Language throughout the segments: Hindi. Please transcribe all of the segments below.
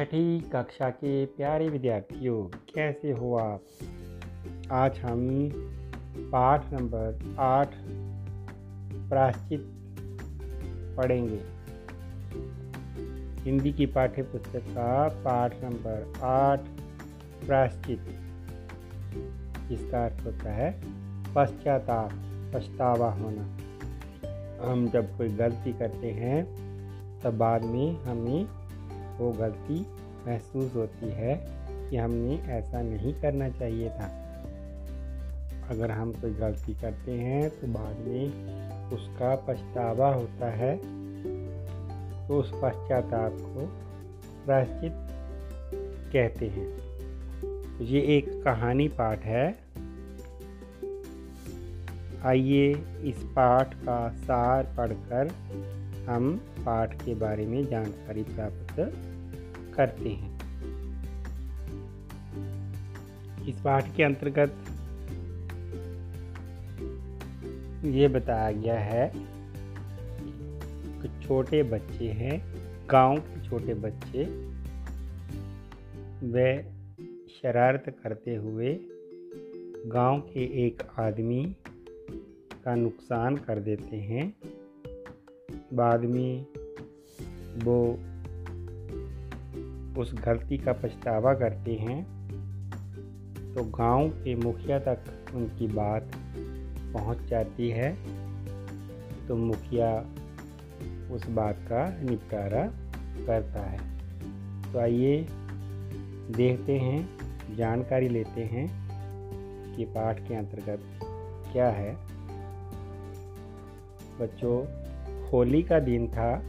छठी कक्षा के प्यारे विद्यार्थियों, कैसे हो आप? आज हम पाठ नंबर आठ प्राश्चित पढ़ेंगे। हिंदी की पाठ्य पुस्तक का पाठ नंबर आठ प्राश्चित। इसका अर्थ होता है पश्चाताप, पछतावा होना। हम जब कोई गलती करते हैं, तब बाद में हमें वो गलती महसूस होती है कि हमने ऐसा नहीं करना चाहिए था। अगर हम कोई गलती करते हैं तो बाद में उसका पछतावा होता है। तो उस पश्चाताप को प्राश्चित कहते हैं। तो ये एक कहानी पाठ है। आइए इस पाठ का सार पढ़कर हम पाठ के बारे में जानकारी प्राप्त करते हैं। इस पाठ के अंतर्गत ये बताया गया है कि छोटे बच्चे हैं, गाँव के छोटे बच्चे, वे शरारत करते हुए गाँव के एक आदमी का नुकसान कर देते हैं। बाद में वो उस गलती का पछतावा करते हैं तो गाँव के मुखिया तक उनकी बात पहुँच जाती है। तो मुखिया उस बात का निपटारा करता है। तो आइए देखते हैं, जानकारी लेते हैं कि पाठ के अंतर्गत क्या है। बच्चों, होली का दिन था।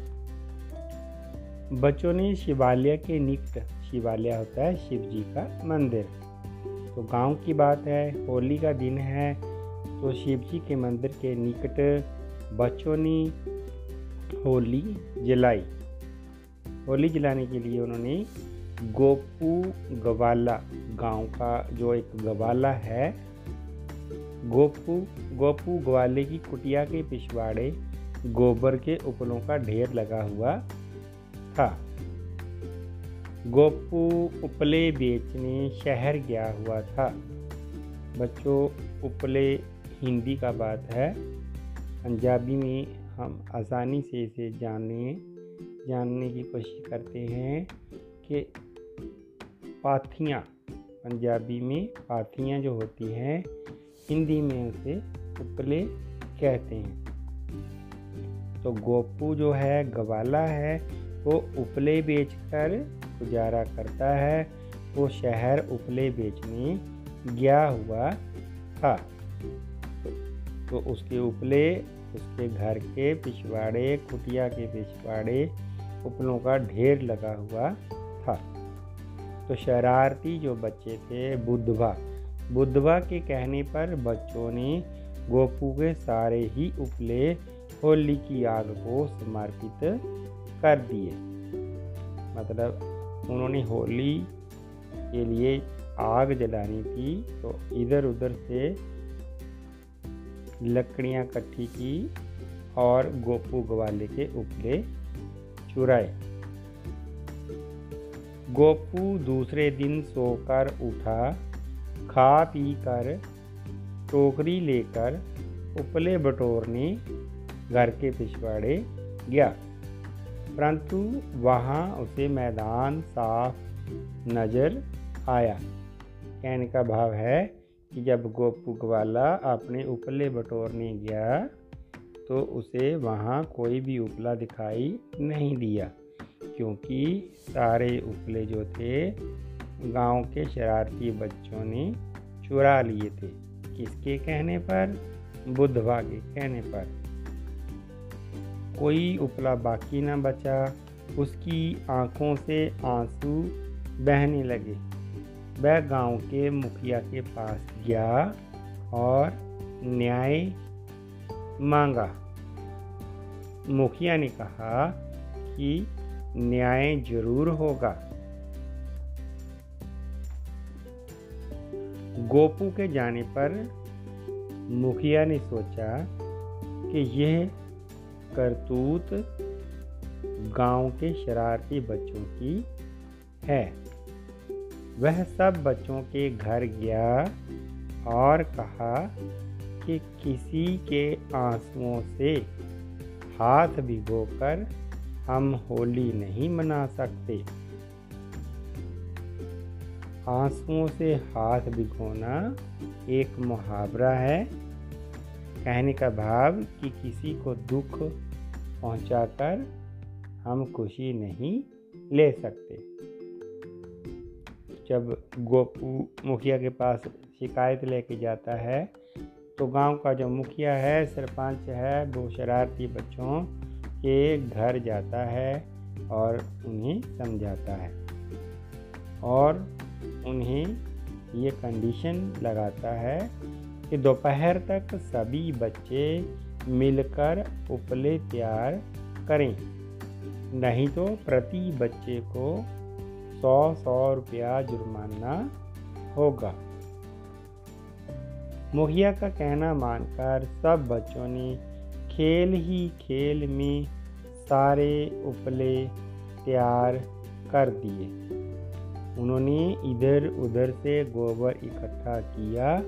बच्चों ने शिवालय के निकट शिवालय होता है शिव जी का मंदिर। तो गाँव की बात है, होली का दिन है तो शिव जी के मंदिर के निकट बच्चों ने होली जलाई। होली जलाने के लिए उन्होंने गोपू गवाला, गाँव का जो एक गवाला है, गोपू गोपू ग्वाले की कुटिया के पिछवाड़े गोबर के उपलों का ढेर लगा हुआ था। गोपू उपले बेचने शहर गया हुआ था। बच्चों, उपले हिंदी का बात है। पंजाबी में हम आसानी से इसे जानने जानने की कोशिश करते हैं कि पाथियाँ, पंजाबी में पाथियाँ जो होती हैं, हिंदी में उसे उपले कहते हैं। तो गोपू जो है, गवाला है वो उपले बेचकर गुजारा करता है, वो शहर उपले बेचने गया हुआ था। तो उसके उपले, उसके घर के पिछवाड़े कुटिया के पिछवाड़े उपलों का ढेर लगा हुआ था। तो शरारती जो बच्चे थे, बुद्धवा बुद्धवा के कहने पर बच्चों ने गोपू के सारे ही उपले होली की आग को समर्पित कर दिए। मतलब उन्होंने होली के लिए आग जलानी थी तो इधर उधर से लकड़ियाँ इकट्ठी की और गोपू ग्वाले के उपले चुराए। गोपू दूसरे दिन सोकर उठा, खा पी कर टोकरी लेकर उपले बटोरने घर के पिछवाड़े गया। परंतु वहाँ उसे मैदान साफ़ नज़र आया। कहने का भाव है कि जब गोपू ग्वाला अपने उपले बटोरने गया तो उसे वहाँ कोई भी उपला दिखाई नहीं दिया, क्योंकि सारे उपले जो थे, गाँव के शरारती बच्चों ने चुरा लिए थे। किसके कहने पर? बुद्धवा के कहने पर। कोई उपला बाकी न बचा। उसकी आँखों से आँसू बहने लगे। वह गाँव के मुखिया के पास गया और न्याय मांगा। मुखिया ने कहा कि न्याय ज़रूर होगा। गोपू के जाने पर मुखिया ने सोचा कि यह करतूत गाँव के शरारती बच्चों की है। वह सब बच्चों के घर गया और कहा कि किसी के आंसुओं से हाथ भिगोकर हम होली नहीं मना सकते। आंसुओं से हाथ भिगोना एक मुहावरा है। कहने का भाव कि किसी को दुख पहुंचाकर हम खुशी नहीं ले सकते। जब गोपू मुखिया के पास शिकायत लेके जाता है तो गाँव का जो मुखिया है, सरपंच है, वो शरारती बच्चों के घर जाता है और उन्हें समझाता है और उन्हें ये कंडीशन लगाता है कि दोपहर तक सभी बच्चे मिलकर उपले तैयार करें। नहीं तो प्रति बच्चे को सौ सौ रुपया जुर्माना होगा। मुखिया का कहना मानकर सब बच्चों ने खेल ही खेल में सारे उपले तैयार कर दिए। उन्होंने इधर उधर से गोबर इकट्ठा किया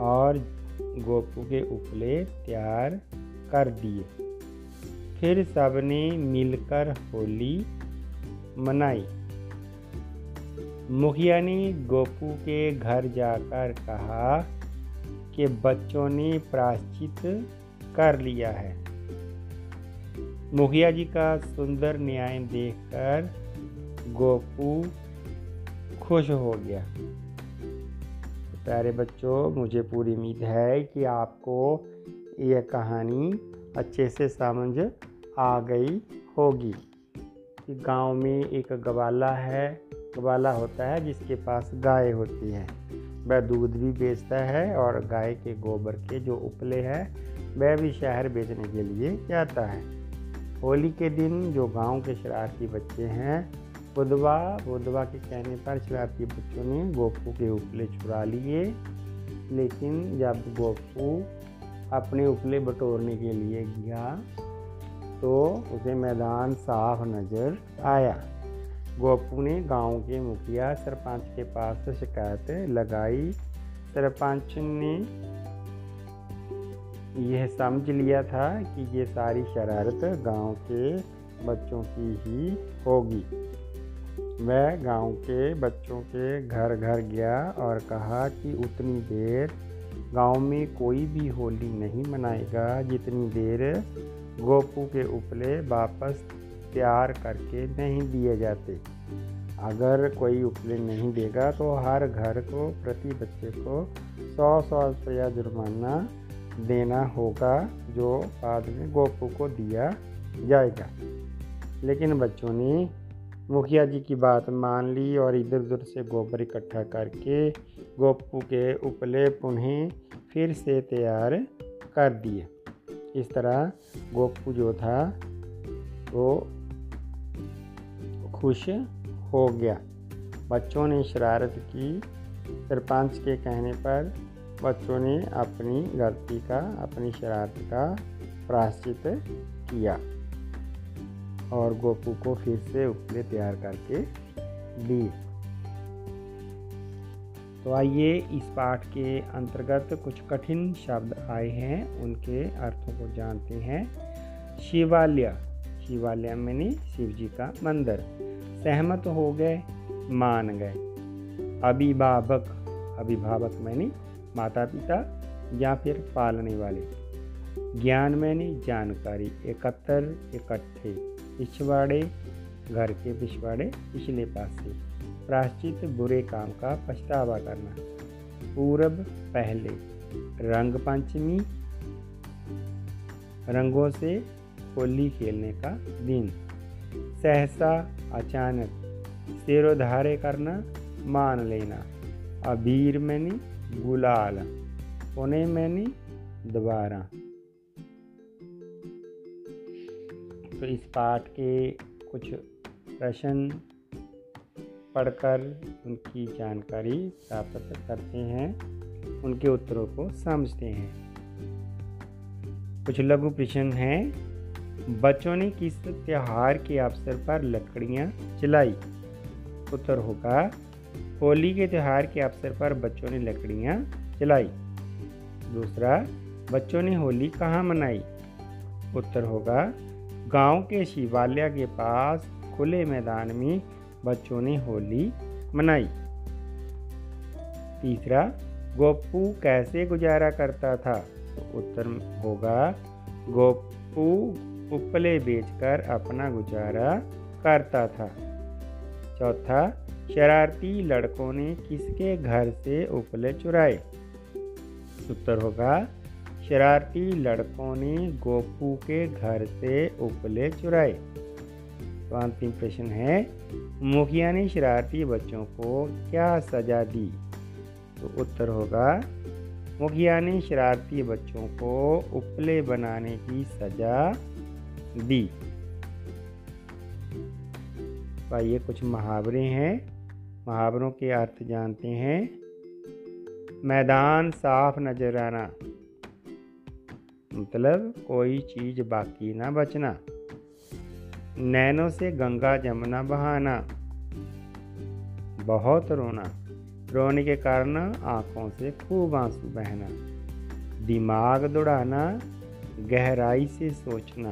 और गोपू के उपले तैयार कर दिए। फिर सबने मिलकर होली मनाई। मुखिया ने गोपू के घर जाकर कहा कि बच्चों ने प्राश्चित कर लिया है। मुखिया जी का सुंदर न्याय देखकर गोपू खुश हो गया। प्यारे बच्चों, मुझे पूरी उम्मीद है कि आपको यह कहानी अच्छे से समझ आ गई होगी। कि गाँव में एक गवाला है, गवाला होता है जिसके पास गाय होती है। वह दूध भी बेचता है और गाय के गोबर के जो उपले हैं, वह भी शहर बेचने के लिए जाता है। होली के दिन जो गाँव के शरारती बच्चे हैं बुधवा बुधवा के कहने पर शरारती बच्चों ने गोपू के उपले चुरा लिए, लेकिन जब गोपू अपने उपले बटोरने के लिए गया तो उसे मैदान साफ़ नज़र आया। गोपू ने गाँव के मुखिया सरपंच के पास शिकायत लगाई। सरपंच ने यह समझ लिया था कि ये सारी शरारत गाँव के बच्चों की ही होगी। वह गाँव के बच्चों के घर घर गया और कहा कि उतनी देर गाँव में कोई भी होली नहीं मनाएगा। जितनी देर गोपू के उपले वापस तैयार करके नहीं दिए जाते। अगर कोई उपले नहीं देगा तो हर घर को, प्रति बच्चे को सौ सौ रुपया जुर्माना देना होगा, जो बाद में गोपू को दिया जाएगा। लेकिन बच्चों ने मुखिया जी की बात मान ली और इधर उधर से गोबर इकट्ठा करके गोपू के उपले पुनः फिर से तैयार कर दिए। इस तरह गोपू जो था, वो खुश हो गया। बच्चों ने शरारत की। सरपंच के कहने पर बच्चों ने अपनी गलती का, अपनी शरारत का प्राश्चित किया। और गोपू को फिर से उपले तैयार करके दिए तो आइए इस पाठ के अंतर्गत कुछ कठिन शब्द आए हैं, उनके अर्थों को जानते हैं। शिवालय। शिवालय मैंने शिव जी का मंदिर। सहमत हो गए, मान गए। अभिभावक। अभिभावक मैंने माता पिता या फिर पालने वाले। ज्ञान मैंने जानकारी एकत्र, इकट्ठे। पिछवाड़े, घर के पिछवाड़े, पिछले पासे। प्राश्चित बुरे काम का पछतावा करना। पूरब पहले। रंग पंचमी। रंगों से होली खेलने का दिन। सहसा अचानक। सिरोधारे करना, मान लेना। अबीर मैंने गुलाल पुणे मैंने दोबारा। तो इस पाठ के कुछ प्रश्न पढ़कर उनकी जानकारी प्राप्त करते हैं, उनके उत्तरों को समझते हैं। कुछ लघु प्रश्न हैं। बच्चों ने किस त्यौहार के अवसर पर लकड़ियाँ जलाई? उत्तर होगा, होली के त्यौहार के अवसर पर बच्चों ने लकड़ियाँ जलाई। दूसरा, बच्चों ने होली कहाँ मनाई? उत्तर होगा गाँव के शिवालय के पास खुले मैदान में बच्चों ने होली मनाई। तीसरा गोपू कैसे गुजारा करता था? तो उत्तर होगा गोपू उपले बेचकर अपना गुजारा करता था। चौथा, शरारती लड़कों ने किसके घर से उपले चुराए? उत्तर होगा शरारती लड़कों ने गोपू के घर से उपले चुराए। तो अंतिम प्रश्न है, मुखिया ने शरारती बच्चों को क्या सजा दी? तो उत्तर होगा, मुखिया ने शरारती बच्चों को उपले बनाने की सजा दी। तो आइए कुछ मुहावरे हैं। मुहावरों के अर्थ जानते हैं, मैदान साफ़ नज़र आना। मतलब कोई चीज़ बाकी ना बचना। नैनों से गंगा जमुना बहाना। बहुत रोना। रोने के कारण आँखों से खूब आँसू बहना। दिमाग दौड़ाना। गहराई से सोचना।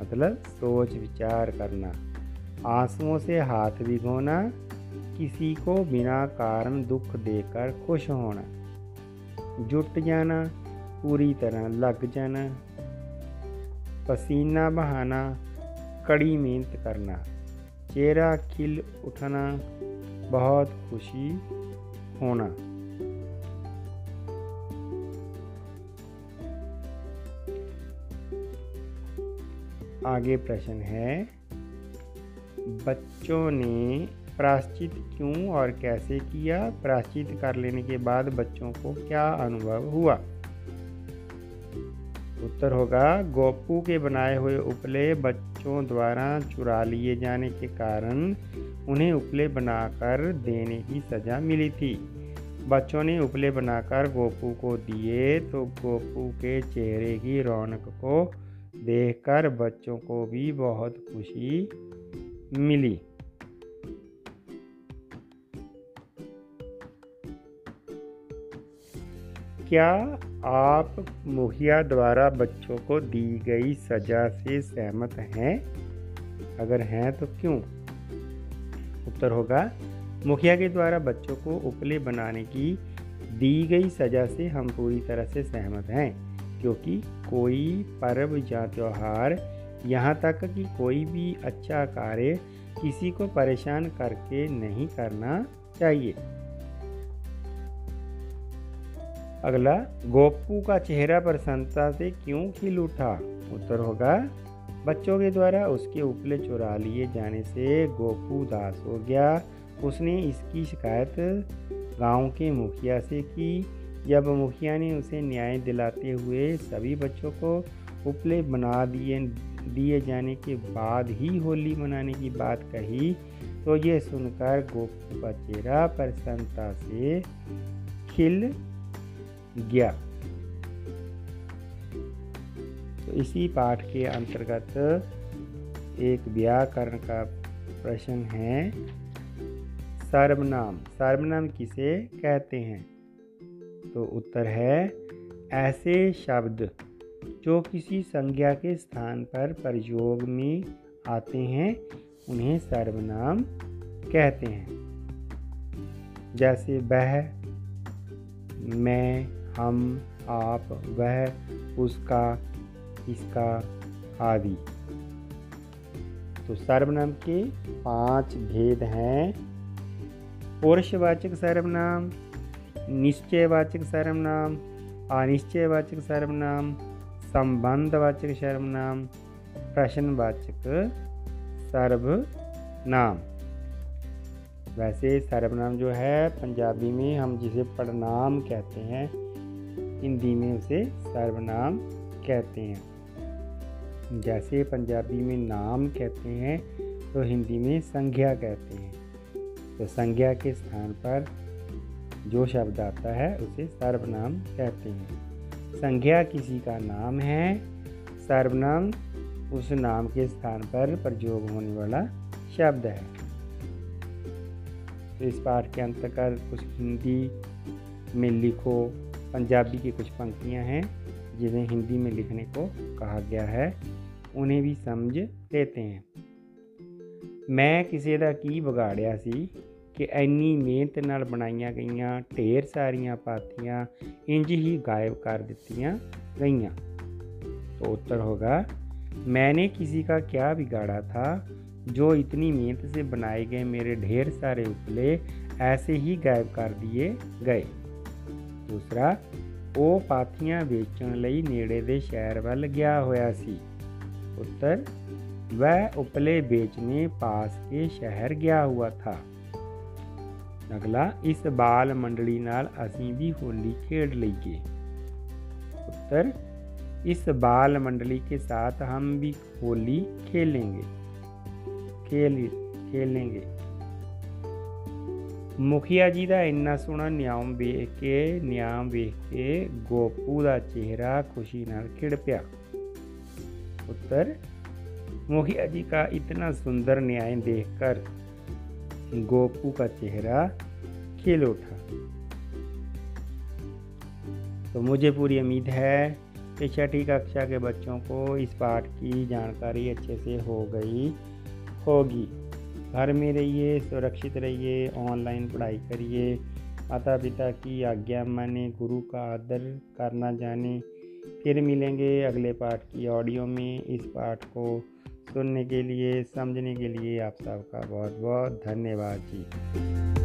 मतलब सोच विचार करना। आंसुओं से हाथ भिगोना किसी को बिना कारण दुख देकर खुश होना। जुट जाना। पूरी तरह लग जाना। पसीना बहाना, कड़ी मेहनत करना। चेहरा खिल उठना, बहुत खुशी होना। आगे प्रश्न है, बच्चों ने प्राश्चित क्यों और कैसे किया? प्राश्चित कर लेने के बाद बच्चों को क्या अनुभव हुआ? उत्तर होगा, गोपू के बनाए हुए उपले बच्चों द्वारा चुरा लिए जाने के कारण उन्हें उपले बनाकर देने की सज़ा मिली थी। बच्चों ने उपले बनाकर गोपू को दिए तो गोपू के चेहरे की रौनक को देखकर बच्चों को भी बहुत खुशी मिली। क्या आप मुखिया द्वारा बच्चों को दी गई सजा से सहमत हैं? अगर हैं तो क्यों? उत्तर होगा, मुखिया के द्वारा बच्चों को उपले बनाने की दी गई सजा से हम पूरी तरह से सहमत हैं, क्योंकि कोई पर्व या त्यौहार यहाँ तक कि कोई भी अच्छा कार्य किसी को परेशान करके नहीं करना चाहिए। अगला, गोपू का चेहरा प्रसन्नता से क्यों खिल उठा? उत्तर होगा, बच्चों के द्वारा उसके उपले चुरा लिए जाने से गोपू दास हो गया। उसने इसकी शिकायत गाँव के मुखिया से की। जब मुखिया ने उसे न्याय दिलाते हुए सभी बच्चों को उपले बना दिए दिए जाने के बाद ही होली मनाने की बात कही तो ये सुनकर गोपू का चेहरा प्रसन्नता से खिल गया तो इसी पाठ के अंतर्गत एक व्याकरण का प्रश्न है, सर्वनाम। सर्वनाम किसे कहते हैं? तो उत्तर है, ऐसे शब्द जो किसी संज्ञा के स्थान पर प्रयोग में आते हैं, उन्हें सर्वनाम कहते हैं। जैसे वह मैं हम, आप, वह, उसका, इसका आदि। तो सर्वनाम के पाँच भेद हैं। पुरुषवाचक सर्वनाम, निश्चयवाचक सर्वनाम, अनिश्चयवाचक सर्वनाम, संबंधवाचक सर्वनाम, प्रश्नवाचक सर्वनाम। वैसे सर्वनाम जो है, पंजाबी में हम जिसे प्रणाम कहते हैं हिंदी में उसे सर्वनाम कहते हैं। जैसे पंजाबी में नाम कहते हैं तो हिंदी में संज्ञा कहते हैं। तो संज्ञा के स्थान पर जो शब्द आता है, उसे सर्वनाम कहते हैं। संज्ञा किसी का नाम है, सर्वनाम उस नाम के स्थान पर प्रयोग होने वाला शब्द है। तो इस पाठ के अंतर्गत कुछ हिंदी में लिखो पंजाबी की कुछ पंक्तियाँ हैं जिन्हें हिंदी में लिखने को कहा गया है उन्हें भी समझ लेते हैं ਮੈਂ ਕਿਸੇ ਦਾ ਕੀ ਵਿਗਾੜਿਆ ਸੀ ਕਿ ਐਨੀ ਮਿਹਨਤ ਨਾਲ ਬਣਾਈਆਂ ਗਈਆਂ ਢੇਰ ਸਾਰੀਆਂ ਪਾਥੀਆਂ ਇੰਜ ਹੀ ਗਾਇਬ ਕਰ ਦਿੱਤੀਆਂ ਗਈਆਂ तो उत्तर होगा मैंने किसी का क्या बिगाड़ा था जो इतनी मेहनत से बनाए गए मेरे ढेर सारे उपले ऐसे ही गायब कर दिए गए दूसरा ਉਹ ਪਾਥੀਆਂ ਵੇਚਣ ਲਈ ਨੇੜੇ ਦੇ ਸ਼ਹਿਰ ਵੱਲ ਗਿਆ ਹੋਇਆ ਸੀ ਉੱਤਰ वह उपले बेचने पास के शहर गया हुआ था ਅਗਲਾ ਇਸ ਬਾਲ ਮੰਡਲੀ ਨਾਲ ਅਸੀਂ ਵੀ ਹੋਲੀ खेड ਲਈਏ उत्तर इस बाल मंडली के साथ हम भी होली खेलेंगे खेल खेलेंगे ਮੁਖੀਆ ਜੀ ਦਾ ਇੰਨਾ ਸੋਹਣਾ ਨਿਯਮ ਵੇਖ ਕੇ ਨਿਯਮ ਵੇਖ ਕੇ ਗੋਪੂ ਦਾ ਚਿਹਰਾ ਖੁਸ਼ੀ ਨਾਲ ਖਿੜ ਪਿਆ ਉੱਤਰ मुखिया जी का इतना सुंदर न्याय देखकर गोपू का चेहरा खिल उठा तो मुझे पूरी उम्मीद है कि छठी कक्षा के बच्चों को इस पाठ की जानकारी अच्छे से हो गई होगी घर में रहिए, सुरक्षित रहिए ऑनलाइन पढ़ाई करिए। माता पिता की आज्ञा माने, गुरु का आदर करना जाने। फिर मिलेंगे अगले पाठ की ऑडियो में। इस पाठ को सुनने के लिए, समझने के लिए आप सबका बहुत बहुत धन्यवाद जी।